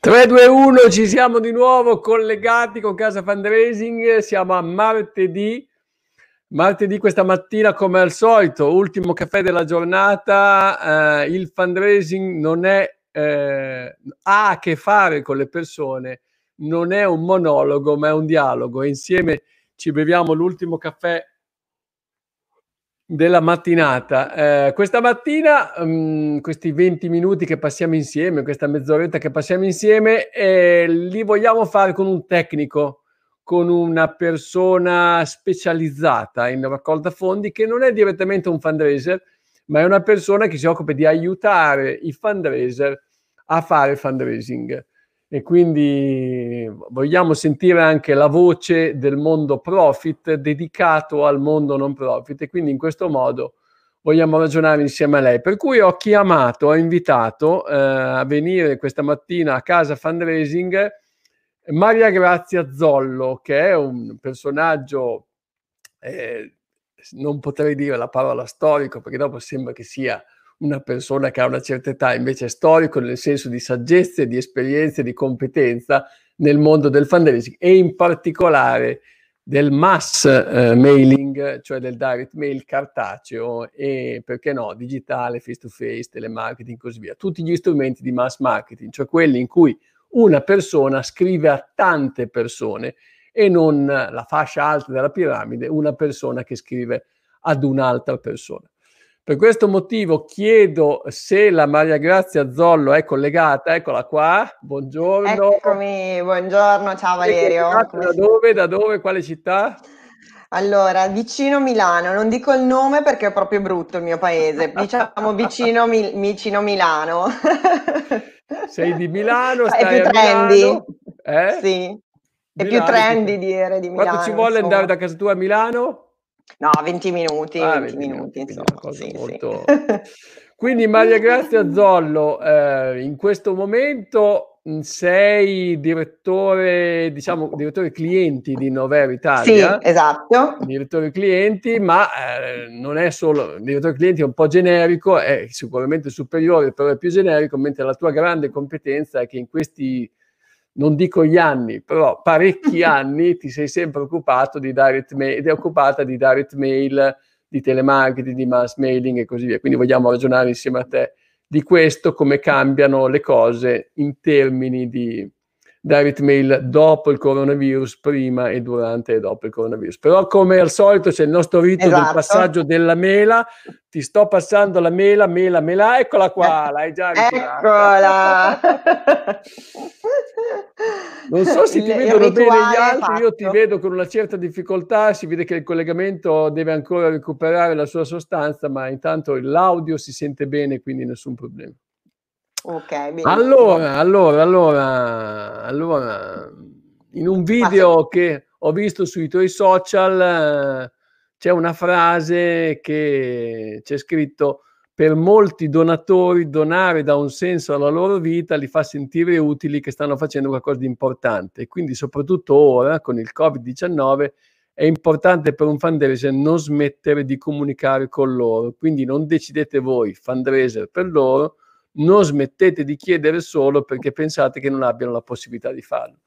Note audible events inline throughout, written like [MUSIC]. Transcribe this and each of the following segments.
3, 2, 1, ci siamo di nuovo collegati con Casa Fundraising, siamo a martedì, martedì questa mattina come al solito, ultimo caffè della giornata, eh, il fundraising non è, eh, ha a che fare con le persone, non è un monologo ma è un dialogo. Insieme ci beviamo l'ultimo caffè della mattinata. Eh, questa mattina, um, questi 20 minuti che passiamo insieme, questa mezz'oretta che passiamo insieme, eh, li vogliamo fare con un tecnico, con una persona specializzata in raccolta fondi che non è direttamente un fundraiser, ma è una persona che si occupa di aiutare i fundraiser a fare fundraising e quindi vogliamo sentire anche la voce del mondo profit dedicato al mondo non profit e quindi in questo modo vogliamo ragionare insieme a lei. Per cui ho chiamato, ho invitato eh, a venire questa mattina a casa fundraising Maria Grazia Zollo, che è un personaggio, eh, non potrei dire la parola storico perché dopo sembra che sia una persona che ha una certa età, invece è storico nel senso di saggezza, di esperienza, di competenza nel mondo del fundraising e in particolare del mass eh, mailing, cioè del direct mail cartaceo e perché no, digitale, face to face, telemarketing e così via. Tutti gli strumenti di mass marketing, cioè quelli in cui una persona scrive a tante persone e non la fascia alta della piramide, una persona che scrive ad un'altra persona. Per questo motivo chiedo se la Maria Grazia Zollo è collegata, eccola qua, buongiorno. Eccomi, buongiorno, ciao Valerio. Da dove, da dove, quale città? Allora, vicino Milano, non dico il nome perché è proprio brutto il mio paese, diciamo vicino, mi, vicino Milano. [LAUGHS] Sei di Milano, stai è più trendy. Milano, eh? Sì, è Milano, più trendy dire di Milano. Quanto ci vuole insomma. andare da casa tua a Milano? No, 20 minuti, ah, 20, 20 minuti, minuti insomma. Sì, molto... sì. [LAUGHS] Quindi Maria Grazia Zollo, eh, in questo momento sei direttore, diciamo, direttore clienti di Nover Italia. Sì, esatto. Direttore clienti, ma eh, non è solo, direttore clienti è un po' generico, è sicuramente superiore, però è più generico, mentre la tua grande competenza è che in questi non dico gli anni, però parecchi [LAUGHS] anni ti sei sempre occupato di direct mail, ed è occupata di direct mail, di telemarketing, di mass mailing e così via. Quindi vogliamo ragionare insieme a te di questo, come cambiano le cose in termini di, direct mail dopo il coronavirus, prima e durante e dopo il coronavirus. Però come al solito c'è il nostro rito esatto. del passaggio della mela, ti sto passando la mela, mela, mela, eccola qua, l'hai già ritirata. Eccola! [LAUGHS] non so se ti il, vedono il bene gli altri, io ti vedo con una certa difficoltà, si vede che il collegamento deve ancora recuperare la sua sostanza, ma intanto l'audio si sente bene, quindi nessun problema. Ok, Allora, allora, allora, allora, in un video se... che ho visto sui tuoi social c'è una frase che c'è scritto per molti donatori donare dà un senso alla loro vita, li fa sentire utili che stanno facendo qualcosa di importante. Quindi soprattutto ora con il Covid-19 è importante per un fundraiser non smettere di comunicare con loro. Quindi non decidete voi fundraiser per loro, non smettete di chiedere solo perché pensate che non abbiano la possibilità di farlo.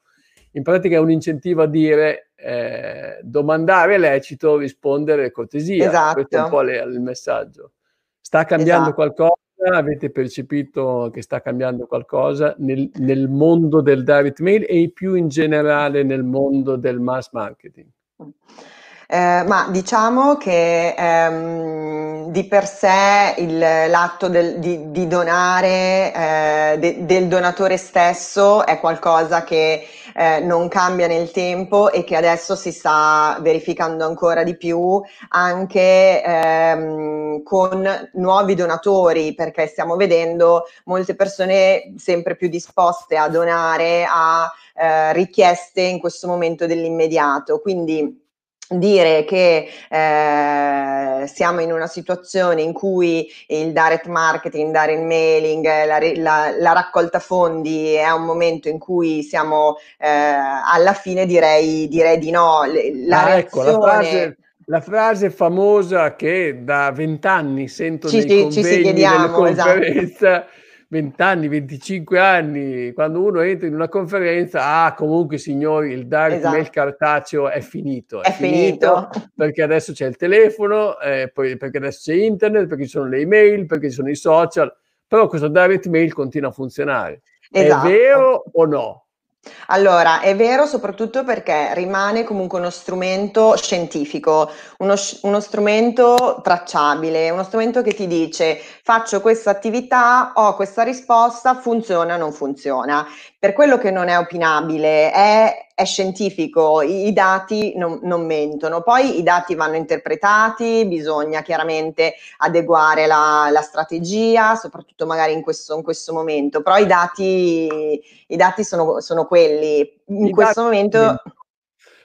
In pratica è un incentivo a dire eh, domandare è lecito, rispondere è cortesia. Esatto. Questo è un po' le, il messaggio. Sta cambiando esatto. qualcosa? Avete percepito che sta cambiando qualcosa nel, nel mondo del direct mail e più in generale nel mondo del mass marketing? Eh, ma diciamo che ehm, di per sé il, l'atto del, di, di, donare eh, de, del donatore stesso è qualcosa che eh, non cambia nel tempo e che adesso si sta verificando ancora di più anche ehm, con nuovi donatori perché stiamo vedendo molte persone sempre più disposte a donare a eh, richieste in questo momento dell'immediato. Quindi dire che eh, siamo in una situazione in cui il direct marketing, dare il mailing, la, la, la, raccolta fondi è un momento in cui siamo eh, alla fine direi, direi di no. La, ah, ecco, la frase, la frase famosa che da vent'anni sento ci, nei ci, ci chiediamo, esatto 20 anni, 25 anni, quando uno entra in una conferenza, ah, comunque signori, il direct esatto. mail cartaceo è finito. È, è finito, finito, perché adesso c'è il telefono, eh, poi, perché adesso c'è internet, perché ci sono le email, perché ci sono i social, però questo direct mail continua a funzionare. Esatto. È vero o no? Allora, è vero soprattutto perché rimane comunque uno strumento scientifico, uno, uno strumento tracciabile, uno strumento che ti dice faccio questa attività, ho questa risposta, funziona o non funziona. Per quello che non è opinabile, è, è scientifico, i, dati non, non, mentono. Poi i dati vanno interpretati, bisogna chiaramente adeguare la, la strategia, soprattutto magari in questo, in questo, momento, però i dati, i dati sono, sono quelli. In I questo momento...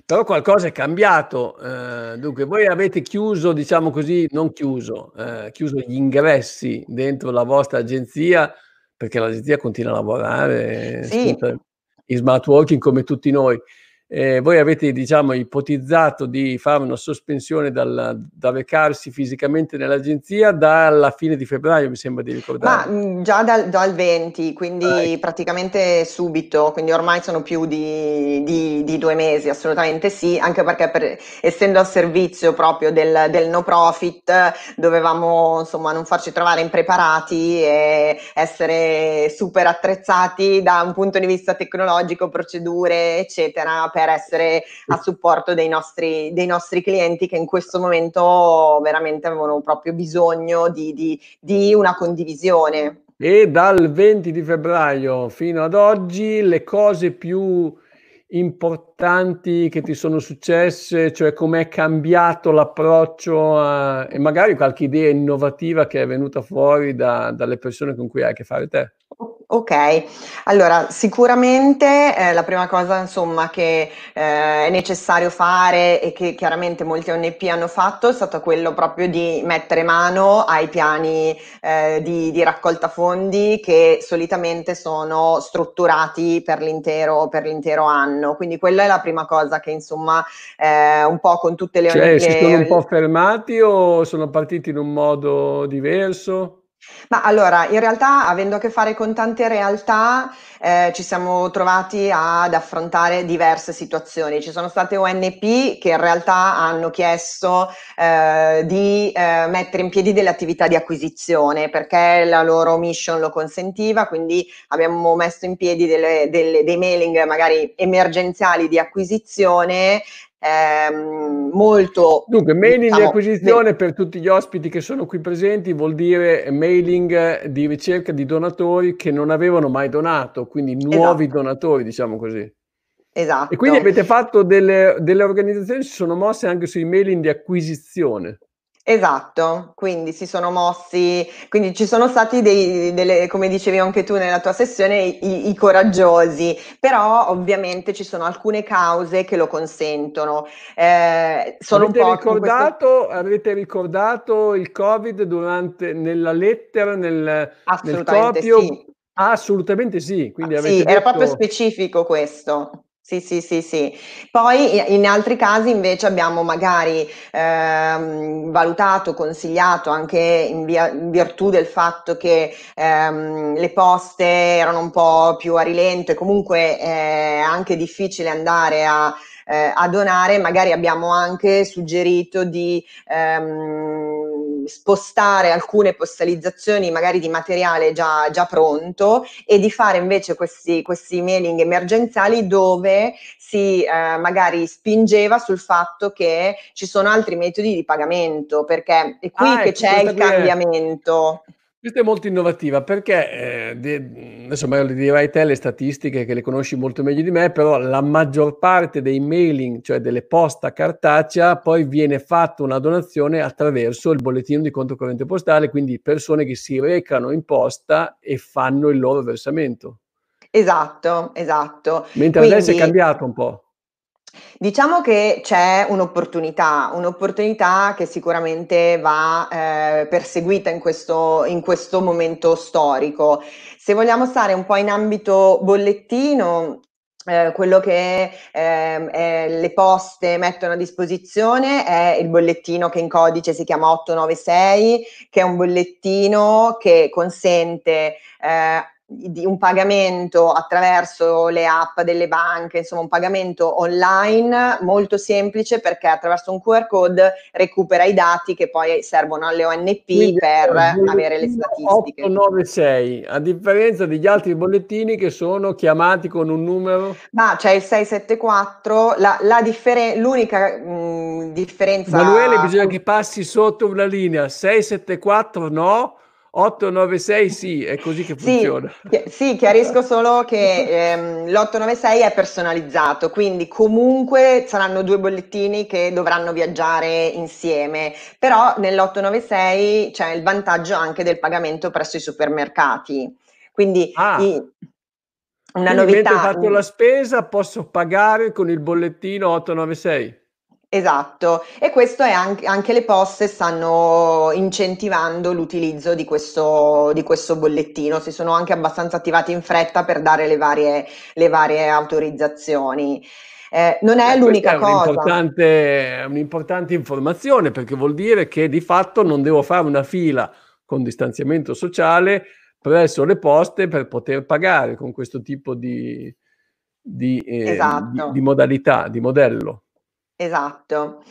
Però qualcosa è cambiato. Eh, dunque, voi avete chiuso, diciamo così, non chiuso, eh, chiuso gli ingressi dentro la vostra agenzia perché l'agenzia continua a lavorare sì. In smart working come tutti noi. Eh, voi avete diciamo, ipotizzato di fare una sospensione dal, da recarsi fisicamente nell'agenzia dalla fine di febbraio, mi sembra di ricordare. Ma mm, già dal, dal 20, quindi ah, praticamente subito, quindi ormai sono più di, di, di, due mesi, assolutamente sì, anche perché per, essendo al servizio proprio del, del, no profit dovevamo insomma non farci trovare impreparati e essere super attrezzati da un punto di vista tecnologico, procedure, eccetera per essere a supporto dei nostri, dei nostri clienti che in questo momento veramente avevano proprio bisogno di, di, di una condivisione. E dal 20 di febbraio fino ad oggi le cose più importanti che ti sono successe, cioè com'è cambiato l'approccio a, e magari qualche idea innovativa che è venuta fuori da, dalle persone con cui hai a che fare te? Ok, allora sicuramente eh, la prima cosa insomma che eh, è necessario fare e che chiaramente molti ONP hanno fatto è stato quello proprio di mettere mano ai piani eh, di, di, raccolta fondi che solitamente sono strutturati per l'intero, per l'intero anno. Quindi quella è la prima cosa che insomma eh, un po' con tutte le... Cioè, si sono un po' fermati o sono partiti in un modo diverso? Ma allora, in realtà, avendo a che fare con tante realtà, eh, ci siamo trovati ad affrontare diverse situazioni. Ci sono state ONP che in realtà hanno chiesto eh, di eh, mettere in piedi delle attività di acquisizione perché la loro mission lo consentiva, quindi abbiamo messo in piedi delle, delle, dei mailing magari emergenziali di acquisizione ehm, molto... Dunque, mailing diciamo, di acquisizione per tutti gli ospiti che sono qui presenti vuol dire mailing di ricerca di donatori che non avevano mai donato, quindi nuovi esatto. donatori, diciamo così. Esatto. E quindi avete fatto delle, delle organizzazioni si sono mosse anche sui mailing di acquisizione. Esatto, quindi si sono mossi, quindi ci sono stati dei, delle, come dicevi anche tu nella tua sessione, i, i, coraggiosi, però ovviamente ci sono alcune cause che lo consentono. Eh, avete, ricordato, questo... avete, ricordato, il Covid durante, nella lettera, nel, Assolutamente nel copio? Sì. Assolutamente sì. Quindi ah, sì, detto... era proprio specifico questo. Sì, sì, sì, sì. Poi in altri casi invece abbiamo magari ehm, valutato, consigliato anche in, via, in, virtù del fatto che ehm, le poste erano un po' più a rilento e comunque è anche difficile andare a, eh, a donare, magari abbiamo anche suggerito di ehm, spostare alcune postalizzazioni magari di materiale già, già pronto e di fare invece questi, questi mailing emergenziali dove si eh, magari spingeva sul fatto che ci sono altri metodi di pagamento perché è qui ah, che ecco, c'è il cambiamento. È... Questa è molto innovativa perché, eh, de, adesso magari le dirai te le statistiche che le conosci molto meglio di me, però la maggior parte dei mailing, cioè delle posta cartacea, poi viene fatta una donazione attraverso il bollettino di conto corrente postale, quindi persone che si recano in posta e fanno il loro versamento. Esatto, esatto. Mentre quindi... adesso è cambiato un po'. Diciamo che c'è un'opportunità, un'opportunità che sicuramente va eh, perseguita in questo, in questo momento storico. Se vogliamo stare un po' in ambito bollettino, eh, quello che eh, le poste mettono a disposizione è il bollettino che in codice si chiama 896, che è un bollettino che consente eh, di un pagamento attraverso le app delle banche, insomma un pagamento online molto semplice perché attraverso un QR code recupera i dati che poi servono alle ONP Quindi per avere le statistiche. 896, a differenza degli altri bollettini che sono chiamati con un numero? Ma c'è il 674, la, la differen- l'unica mh, differenza... Manuele bisogna che passi sotto una linea, 674 no, 896 sì, è così che funziona. Sì, sì chiarisco solo che ehm, l'896 è personalizzato, quindi comunque saranno due bollettini che dovranno viaggiare insieme, però nell'896 c'è il vantaggio anche del pagamento presso i supermercati. Quindi ah. i, una quindi novità. Mentre ho fatto la spesa posso pagare con il bollettino 896. Esatto, e questo è anche, anche le poste stanno incentivando l'utilizzo di questo, di questo bollettino, si sono anche abbastanza attivati in fretta per dare le varie, le varie autorizzazioni. Eh, non è eh, l'unica è cosa. Un'importante, un'importante informazione perché vuol dire che di fatto non devo fare una fila con distanziamento sociale presso le poste per poter pagare con questo tipo di, di, eh, esatto. di, di modalità, di modello. Esatto.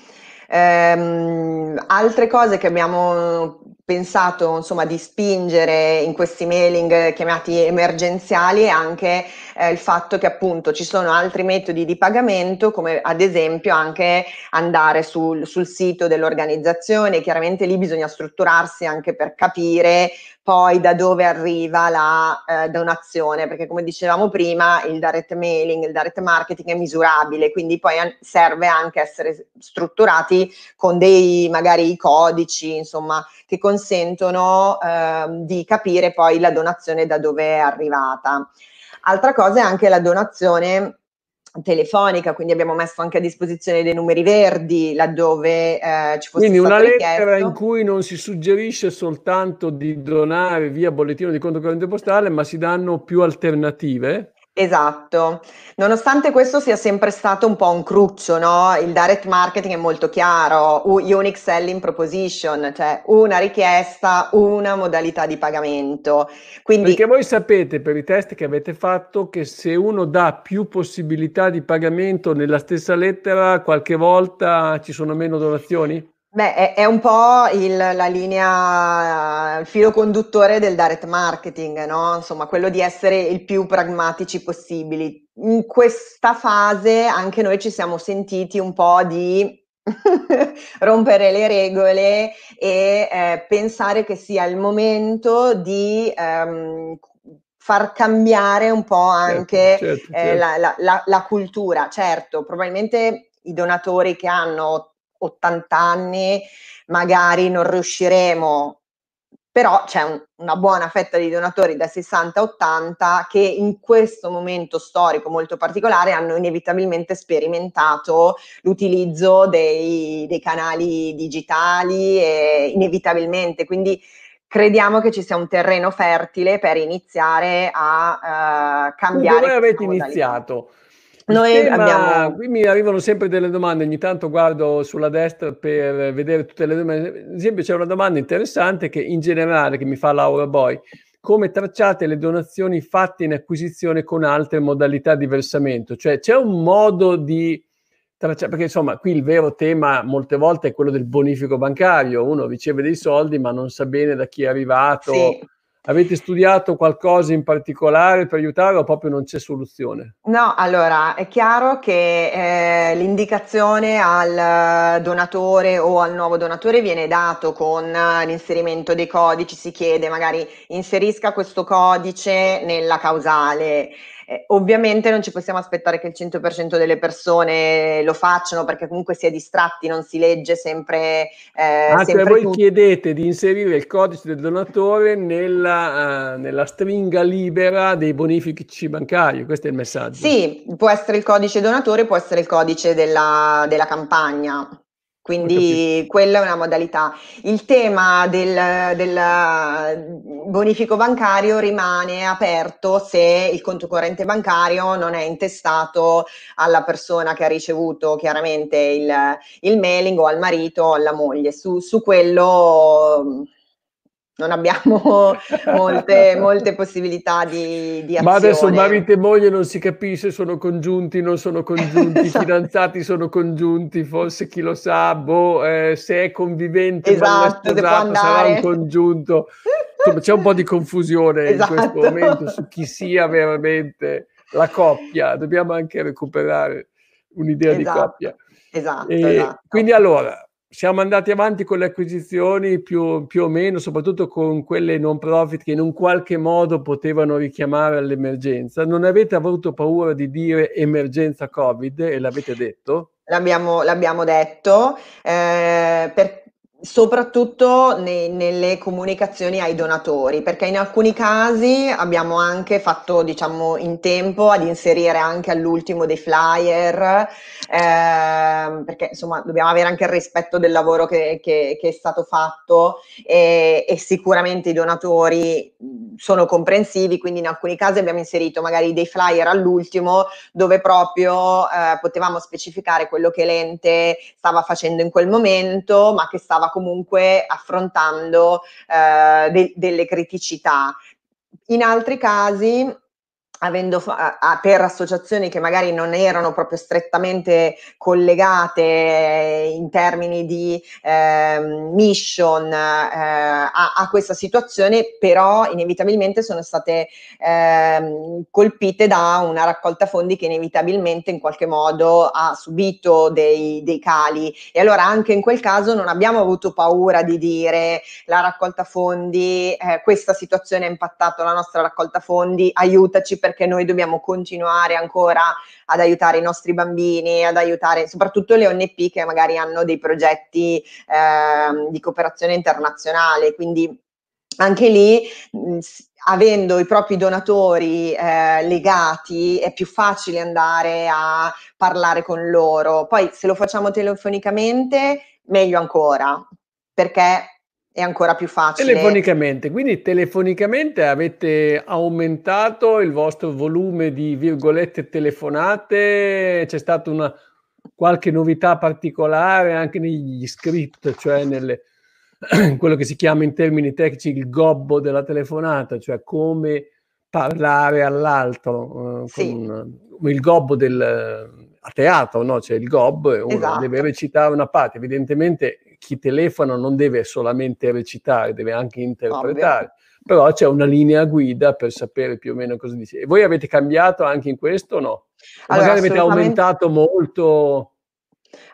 Ehm, altre cose che abbiamo pensato insomma di spingere in questi mailing chiamati emergenziali è anche eh, il fatto che appunto ci sono altri metodi di pagamento come ad esempio anche andare sul, sul sito dell'organizzazione. Chiaramente lì bisogna strutturarsi anche per capire poi da dove arriva la eh, donazione, perché come dicevamo prima il direct mailing, il direct marketing è misurabile, quindi poi serve anche essere strutturati con dei magari codici, insomma, che consentono eh, di capire poi la donazione da dove è arrivata. Altra cosa è anche la donazione telefonica, quindi abbiamo messo anche a disposizione dei numeri verdi laddove eh, ci fosse Quindi una lettera richiesto. in cui non si suggerisce soltanto di donare via bollettino di conto corrente postale, ma si danno più alternative? Esatto, nonostante questo sia sempre stato un po' un cruccio, no? Il direct marketing è molto chiaro, unique selling proposition, cioè una richiesta, una modalità di pagamento. Quindi... Perché voi sapete per i test che avete fatto che se uno dà più possibilità di pagamento nella stessa lettera, qualche volta ci sono meno donazioni? Beh, è, è un po' il, la linea, il filo conduttore del direct marketing, no? Insomma, quello di essere il più pragmatici possibili. In questa fase anche noi ci siamo sentiti un po' di [LAUGHS] rompere le regole e eh, pensare che sia il momento di ehm, far cambiare un po' certo, anche certo, certo, eh, la, la, la, la cultura. Certo, probabilmente i donatori che hanno 80 anni magari non riusciremo, però c'è un, una buona fetta di donatori da 60 a 80 che in questo momento storico molto particolare hanno inevitabilmente sperimentato l'utilizzo dei, dei canali digitali e inevitabilmente, quindi crediamo che ci sia un terreno fertile per iniziare a uh, cambiare. Come avete iniziato? Noi tema, abbiamo... Qui mi arrivano sempre delle domande, ogni tanto guardo sulla destra per vedere tutte le domande. Ad esempio c'è una domanda interessante che in generale che mi fa Laura Boy. Come tracciate le donazioni fatte in acquisizione con altre modalità di versamento? Cioè c'è un modo di tracciare, perché insomma qui il vero tema molte volte è quello del bonifico bancario, uno riceve dei soldi ma non sa bene da chi è arrivato. Sì Avete studiato qualcosa in particolare per aiutare o proprio non c'è soluzione? No, allora è chiaro che eh, l'indicazione al donatore o al nuovo donatore viene dato con l'inserimento dei codici, si chiede magari inserisca questo codice nella causale. Eh, ovviamente non ci possiamo aspettare che il 100% delle persone lo facciano perché comunque si è distratti, non si legge sempre. Eh, ah, sempre voi tutto. chiedete di inserire il codice del donatore nella, uh, nella, stringa libera dei bonifici bancari, questo è il messaggio. Sì, può essere il codice donatore, può essere il codice della, della campagna. Quindi quella è una modalità. Il tema del, del, bonifico bancario rimane aperto se il conto corrente bancario non è intestato alla persona che ha ricevuto chiaramente il, il mailing o al marito o alla moglie. Su, su quello non abbiamo [LAUGHS] molte, molte possibilità di, di, azione. Ma adesso marito e moglie non si capisce, sono congiunti, non sono congiunti, esatto. fidanzati sono congiunti, forse chi lo sa, boh, eh, se è convivente esatto, sposato, sarà un congiunto. [LAUGHS] Insomma, c'è un po' di confusione esatto. in questo momento su chi sia veramente la coppia, dobbiamo anche recuperare un'idea esatto. di coppia. Esatto, esatto. Quindi allora, siamo andati avanti con le acquisizioni più, più, o meno, soprattutto con quelle non profit che in un qualche modo potevano richiamare all'emergenza. Non avete avuto paura di dire emergenza Covid e l'avete detto? L'abbiamo, l'abbiamo detto, eh, per, soprattutto ne, nelle comunicazioni ai donatori, perché in alcuni casi abbiamo anche fatto, diciamo, in tempo ad inserire anche all'ultimo dei flyer, eh, perché insomma dobbiamo avere anche il rispetto del lavoro che, che, che è stato fatto e, e, sicuramente i donatori sono comprensivi, quindi in alcuni casi abbiamo inserito magari dei flyer all'ultimo dove proprio eh, potevamo specificare quello che l'ente stava facendo in quel momento, ma che stava comunque affrontando eh, de- delle criticità. In altri casi avendo fa- per associazioni che magari non erano proprio strettamente collegate in termini di eh, mission eh, a-, a, questa situazione, però inevitabilmente sono state eh, colpite da una raccolta fondi che inevitabilmente in qualche modo ha subito dei, dei cali. E allora anche in quel caso non abbiamo avuto paura di dire la raccolta fondi, eh, questa situazione ha impattato la nostra raccolta fondi, aiutaci perché noi dobbiamo continuare ancora ad aiutare i nostri bambini, ad aiutare soprattutto le ONP che magari hanno dei progetti eh, di cooperazione internazionale, quindi anche lì mh, avendo i propri donatori eh, legati è più facile andare a parlare con loro. Poi se lo facciamo telefonicamente meglio ancora perché è ancora più facile. Telefonicamente, quindi telefonicamente avete aumentato il vostro volume di virgolette telefonate, c'è stata una qualche novità particolare anche negli script, cioè nelle, [CLEARS THROAT] quello che si chiama in termini tecnici il gobbo della telefonata, cioè come parlare all'altro, eh, sì. con, il gobbo del a teatro, no? C'è il gob, uno esatto. deve recitare una parte, evidentemente chi telefona non deve solamente recitare, deve anche interpretare. Ovvio. Però c'è una linea guida per sapere più o meno cosa dice. E voi avete cambiato anche in questo o no? Allora, Magari avete aumentato molto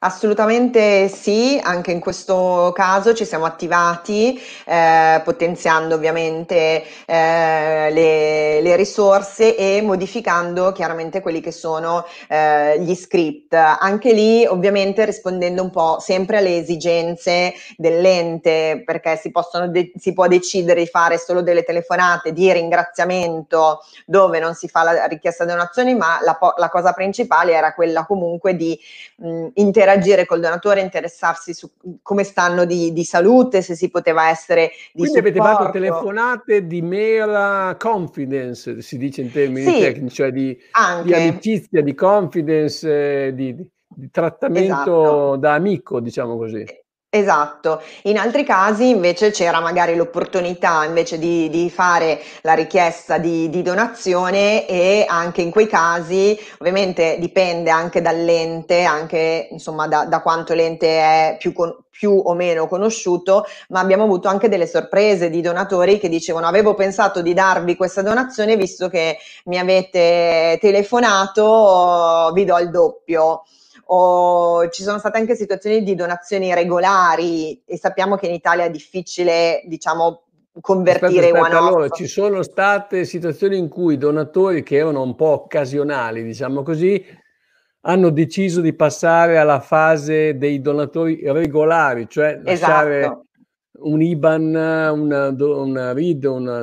Assolutamente sì, anche in questo caso ci siamo attivati eh, potenziando ovviamente eh, le, le, risorse e modificando chiaramente quelli che sono eh, gli script. Anche lì ovviamente rispondendo un po' sempre alle esigenze dell'ente perché si, possono de- si può decidere di fare solo delle telefonate di ringraziamento dove non si fa la richiesta di donazioni ma la, po- la cosa principale era quella comunque di mh, interagire col donatore, interessarsi su come stanno di, di salute, se si poteva essere di Quindi supporto. avete fatto telefonate di mera confidence, si dice in termini sì, tecnici, cioè di, di, amicizia, di confidence, eh, di, di, trattamento esatto. da amico, diciamo così. Esatto, in altri casi invece c'era magari l'opportunità invece di, di fare la richiesta di, di, donazione e anche in quei casi ovviamente dipende anche dall'ente, anche insomma da, da quanto l'ente è più, con, più o meno conosciuto, ma abbiamo avuto anche delle sorprese di donatori che dicevano avevo pensato di darvi questa donazione visto che mi avete telefonato, vi do il doppio o ci sono state anche situazioni di donazioni regolari e sappiamo che in Italia è difficile, diciamo, convertire aspetta, aspetta, allora, ci sono state situazioni in cui i donatori che erano un po' occasionali, diciamo così, hanno deciso di passare alla fase dei donatori regolari, cioè lasciare esatto un IBAN, una, una RID, una,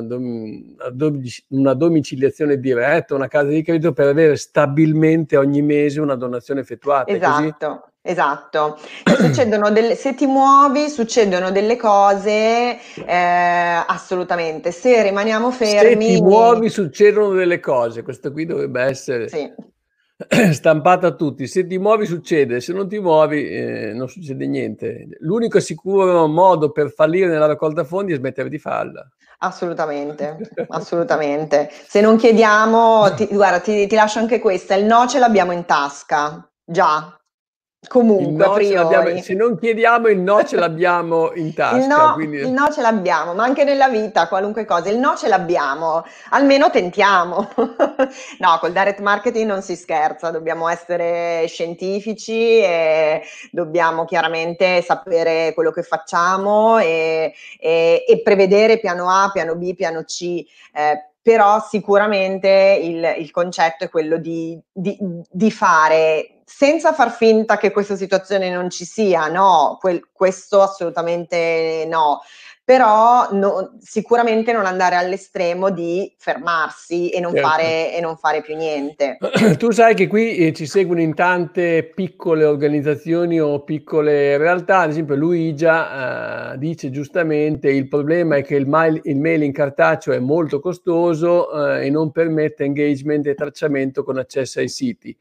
una, domiciliazione diretta, una casa di credito per avere stabilmente ogni mese una donazione effettuata. Esatto, Esatto, succedono delle, se ti muovi succedono delle cose eh, assolutamente, se rimaniamo fermi... Se ti muovi succedono delle cose, questo qui dovrebbe essere sì. [CLEARS THROAT] stampato a tutti, se ti muovi succede, se non ti muovi eh, non succede niente. L'unico sicuro modo per fallire nella raccolta fondi è smettere di farla. Assolutamente, assolutamente. Se non chiediamo, ti, guarda, ti, ti lascio anche questa, il no ce l'abbiamo in tasca, già, Comunque, no se non chiediamo il no ce l'abbiamo in tasca. Il no, quindi... il no, ce l'abbiamo, ma anche nella vita, qualunque cosa, il no ce l'abbiamo, almeno tentiamo. [LAUGHS] no, col direct marketing non si scherza, dobbiamo essere scientifici e dobbiamo chiaramente sapere quello che facciamo e, e, e prevedere piano A, piano B, piano C. Eh, però sicuramente il, il, concetto è quello di, di, di fare senza far finta che questa situazione non ci sia, no, quel, questo assolutamente no, però no, sicuramente non andare all'estremo di fermarsi e non, certo. fare, e non, fare, più niente. [CLEARS THROAT] Tu sai che qui eh, ci seguono in tante piccole organizzazioni o piccole realtà, ad esempio Luigia eh, dice giustamente il problema è che il, mail, il mailing cartaceo è molto costoso eh, e non permette engagement e tracciamento con accesso ai siti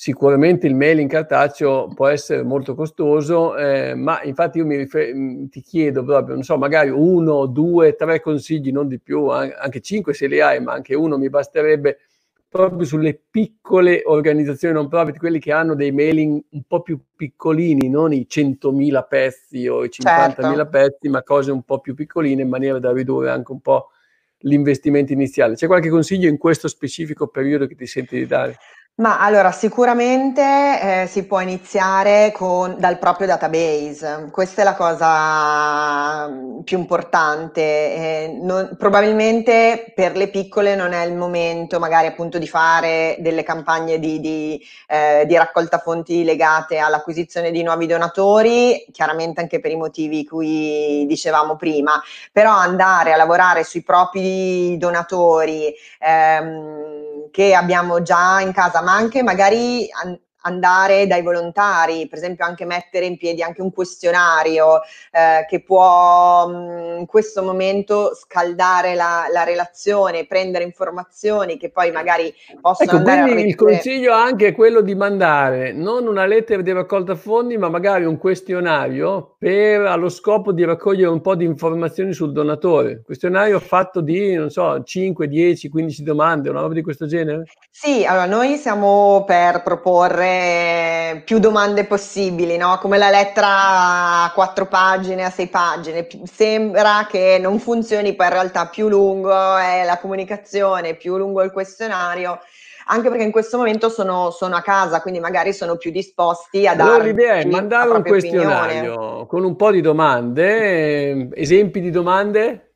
sicuramente il mailing cartaceo può essere molto costoso, eh, ma infatti io mi rifer- mm, ti chiedo proprio, non so, magari uno, due, tre consigli, non di più, anche cinque se li hai, ma anche uno mi basterebbe proprio sulle piccole organizzazioni non profit, quelli che hanno dei mailing un po' più piccolini, non i 100.000 pezzi o i 50.000 certo. pezzi, ma cose un po' più piccoline in maniera da ridurre anche un po' l'investimento iniziale. C'è qualche consiglio in questo specifico periodo che ti senti di dare? Ma allora sicuramente eh, si può iniziare con, dal proprio database, questa è la cosa più importante. Eh, non, probabilmente per le piccole non è il momento magari appunto di fare delle campagne di, di, eh, di raccolta fonti legate all'acquisizione di nuovi donatori, chiaramente anche per i motivi cui dicevamo prima, però andare a lavorare sui propri donatori ehm, che abbiamo già in casa ma anche magari andare dai volontari, per esempio anche mettere in piedi anche un questionario eh, che può mh, mm, in questo momento scaldare la, la, relazione, prendere informazioni che poi magari possono ecco, andare quindi a il consiglio anche è quello di mandare non una lettera di raccolta fondi, ma magari un questionario per allo scopo di raccogliere un po' di informazioni sul donatore. Questionario fatto di, non so, 5, 10, 15 domande, una roba di questo genere? Sì, allora noi siamo per proporre più domande possibili, no? Come la lettera a quattro pagine, a sei pagine. Sembra che non funzioni, poi in realtà più lungo è la comunicazione, più lungo il questionario anche perché in questo momento sono, sono, a casa, quindi magari sono più disposti a dare. Allora l'idea è mandare un questionario opinione. con un po' di domande, esempi di domande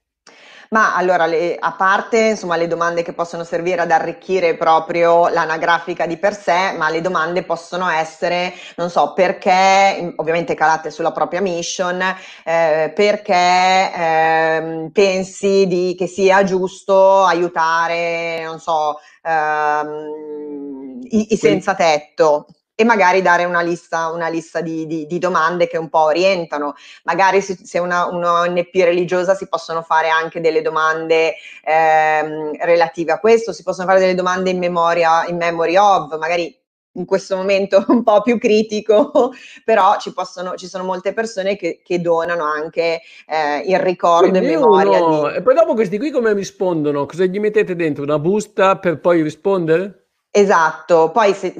ma allora, le, a parte insomma, le domande che possono servire ad arricchire proprio l'anagrafica di per sé, ma le domande possono essere, non so, perché, ovviamente calate sulla propria mission, eh, perché eh, pensi di, che sia giusto aiutare, non so, ehm, i, i senza tetto e magari dare una lista, una lista di, di, di, domande che un po' orientano. Magari se, se una, ONP religiosa si possono fare anche delle domande ehm, relative a questo, si possono fare delle domande in, memoria, in memory of, magari in questo momento [LAUGHS] un po' più critico, [LAUGHS] però ci, possono, ci sono molte persone che, che donano anche eh, il ricordo e memoria. Di... E poi dopo questi qui come rispondono? Cosa gli mettete dentro? Una busta per poi rispondere? Esatto, poi se,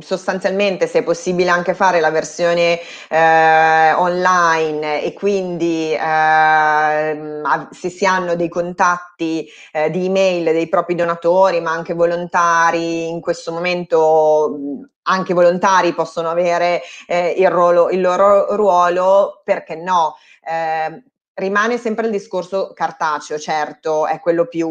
sostanzialmente se è possibile anche fare la versione eh, online e quindi eh, se si hanno dei contatti eh, di email dei propri donatori ma anche volontari, in questo momento anche volontari possono avere eh, il, ruolo, il, loro ruolo, perché no? Rimane sempre il discorso cartaceo, certo, è quello più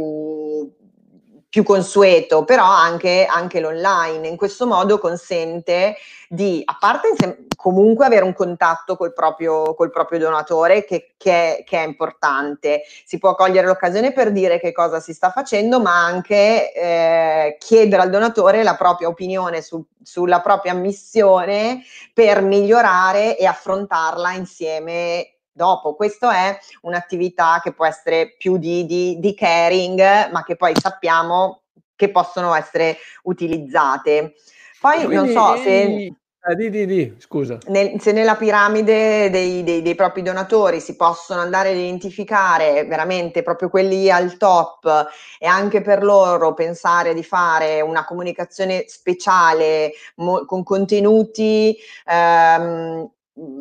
più consueto, però anche, anche l'online. In questo modo consente di, a parte comunque avere un contatto col proprio, col proprio donatore che, che, è, che, è, importante, si può cogliere l'occasione per dire che cosa si sta facendo, ma anche eh, chiedere al donatore la propria opinione su, sulla propria missione per migliorare e affrontarla insieme dopo. Questa è un'attività che può essere più di, di, di caring, ma che poi sappiamo che possono essere utilizzate. Poi Quindi, non so se... Ah, di, di, di, scusa. Nel, se nella piramide dei, dei, dei, propri donatori si possono andare a identificare veramente proprio quelli al top e anche per loro pensare di fare una comunicazione speciale mo, con contenuti ehm,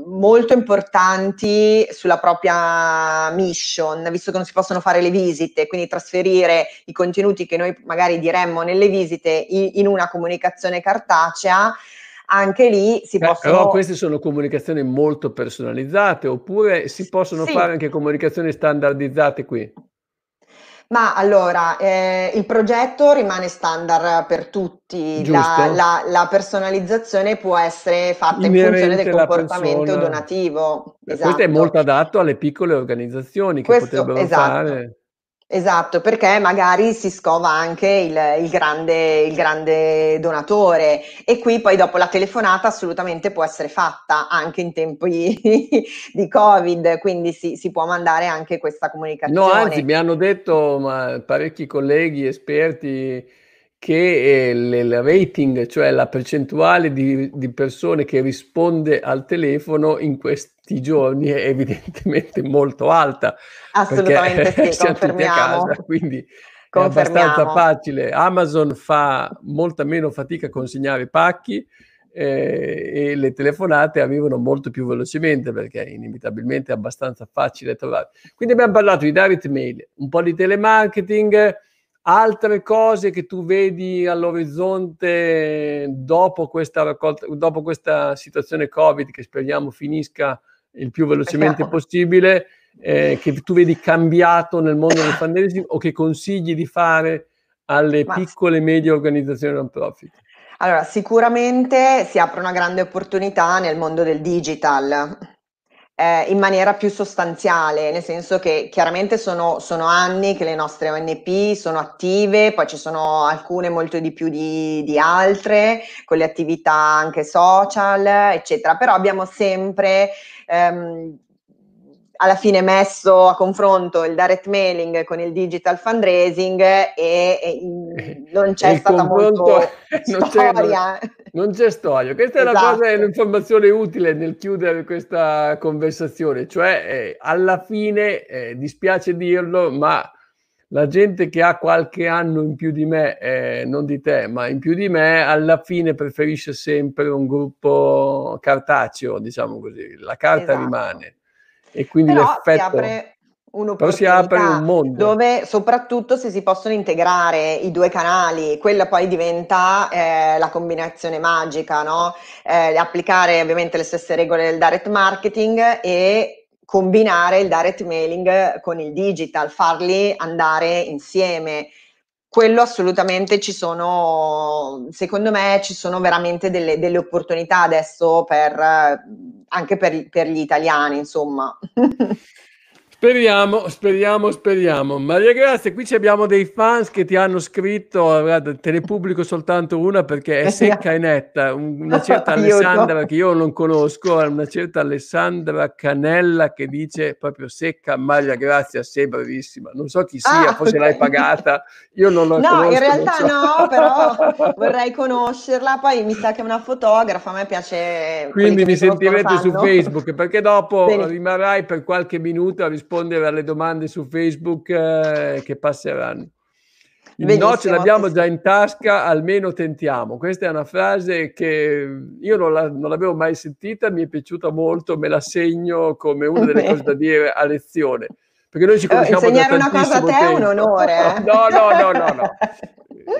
molto importanti sulla propria mission, visto che non si possono fare le visite, quindi trasferire i contenuti che noi magari diremmo nelle visite in, una comunicazione cartacea, anche lì si Beh, possono... Però queste sono comunicazioni molto personalizzate, oppure si possono sì. fare anche comunicazioni standardizzate qui? Ma allora, eh, il progetto rimane standard per tutti, la, la, la, personalizzazione può essere fatta in funzione del comportamento donativo. Esatto. Questo è molto adatto alle piccole organizzazioni che Questo, potrebbero esatto. fare. Esatto, perché magari si scova anche il, il, grande, il, grande, donatore e qui poi dopo la telefonata assolutamente può essere fatta anche in tempi [LAUGHS] di Covid, quindi si, si, può mandare anche questa comunicazione. No, anzi, mi hanno detto parecchi colleghi esperti che il rating, cioè la percentuale di, di, persone che risponde al telefono in questi giorni è evidentemente molto alta. Assolutamente sì, [LAUGHS] confermiamo. Casa, quindi è abbastanza facile. Amazon fa molta meno fatica a consegnare i pacchi eh, e le telefonate arrivano molto più velocemente perché inevitabilmente è abbastanza facile trovare. Quindi abbiamo parlato di direct mail, un po' di telemarketing, altre cose che tu vedi all'orizzonte dopo questa, raccolta, dopo questa situazione Covid che speriamo finisca il più velocemente possibile, eh, che tu vedi cambiato nel mondo del fundraising o che consigli di fare alle Ma... piccole e medie organizzazioni non profit? Allora, sicuramente si apre una grande opportunità nel mondo del digital eh, in maniera più sostanziale, nel senso che chiaramente sono, sono, anni che le nostre ONP sono attive, poi ci sono alcune molto di più di, di altre, con le attività anche social, eccetera, però abbiamo sempre... Ehm, alla fine messo a confronto il direct mailing con il digital fundraising e, e [LAUGHS] non c'è il stata molto [LAUGHS] non storia. C'è, non, c'è storia. Questa esatto. è una cosa, è un'informazione utile nel chiudere questa conversazione, cioè eh, alla fine, eh, dispiace dirlo, ma la gente che ha qualche anno in più di me, eh, non di te, ma in più di me, alla fine preferisce sempre un gruppo cartaceo, diciamo così. La carta esatto. rimane e quindi Però l'effetto... Si apre un'opportunità si apre un mondo. dove soprattutto se si possono integrare i due canali, quella poi diventa eh, la combinazione magica, no? Eh, applicare ovviamente le stesse regole del direct marketing e combinare il direct mailing con il digital, farli andare insieme quello assolutamente ci sono, secondo me ci sono veramente delle, delle opportunità adesso per, anche per, per gli italiani, insomma. [LAUGHS] Speriamo, speriamo, speriamo. Maria Grazia, qui abbiamo dei fans che ti hanno scritto, guarda, te ne pubblico soltanto una perché è secca e netta, una certa [LAUGHS] Alessandra che io non conosco, una certa Alessandra Canella che dice proprio secca, Maria Grazia, sei bravissima. Non so chi sia, ah, forse okay. l'hai pagata, io non la no, conosco. No, in realtà so. no, però vorrei conoscerla, poi mi sa che è una fotografa, a me piace... Quindi mi sentirete su Facebook perché dopo Bene. rimarrai per qualche minuto a rispondere rispondere alle domande su Facebook eh, che passeranno. Il Benissimo. no ce l'abbiamo già in tasca, almeno tentiamo. Questa è una frase che io non, la, non l'avevo mai sentita, mi è piaciuta molto, me la segno come una delle cose da dire a lezione. Perché noi ci eh, conosciamo eh, Insegnare una cosa a te tempo. è un onore. Eh? [LAUGHS] No, no, no, no, no.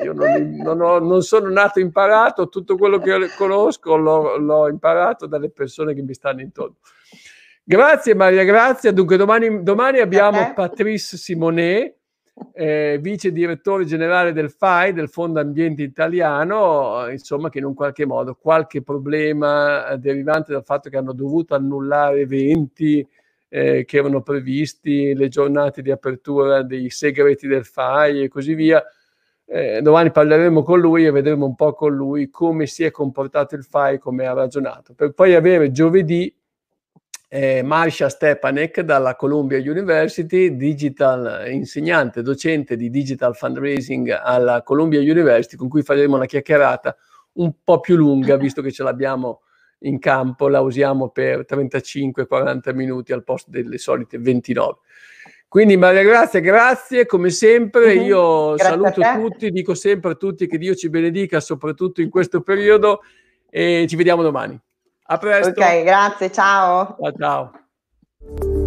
Io non, non, ho, non, sono nato imparato, tutto quello che conosco l'ho, l'ho imparato dalle persone che mi stanno intorno. Grazie Maria Grazia. Dunque domani, domani abbiamo Patrice Simonet eh, vice direttore generale del FAI, del Fondo Ambiente Italiano, insomma che in un qualche modo qualche problema derivante dal fatto che hanno dovuto annullare eventi eh, che erano previsti, le giornate di apertura dei segreti del FAI e così via. Eh, domani parleremo con lui e vedremo un po' con lui come si è comportato il FAI, come ha ragionato, per poi avere giovedì eh, Marsha Stepanek dalla Columbia University, digital insegnante, docente di digital fundraising alla Columbia University, con cui faremo una chiacchierata un po' più lunga, [LAUGHS] visto che ce l'abbiamo in campo, la usiamo per 35-40 minuti al posto delle solite 29. Quindi Maria Grazia, grazie come sempre, mm-hmm. io grazie saluto tutti, dico sempre a tutti che Dio ci benedica, soprattutto in questo periodo e ci vediamo domani. A presto. Ok, grazie, ciao. Ciao, ciao.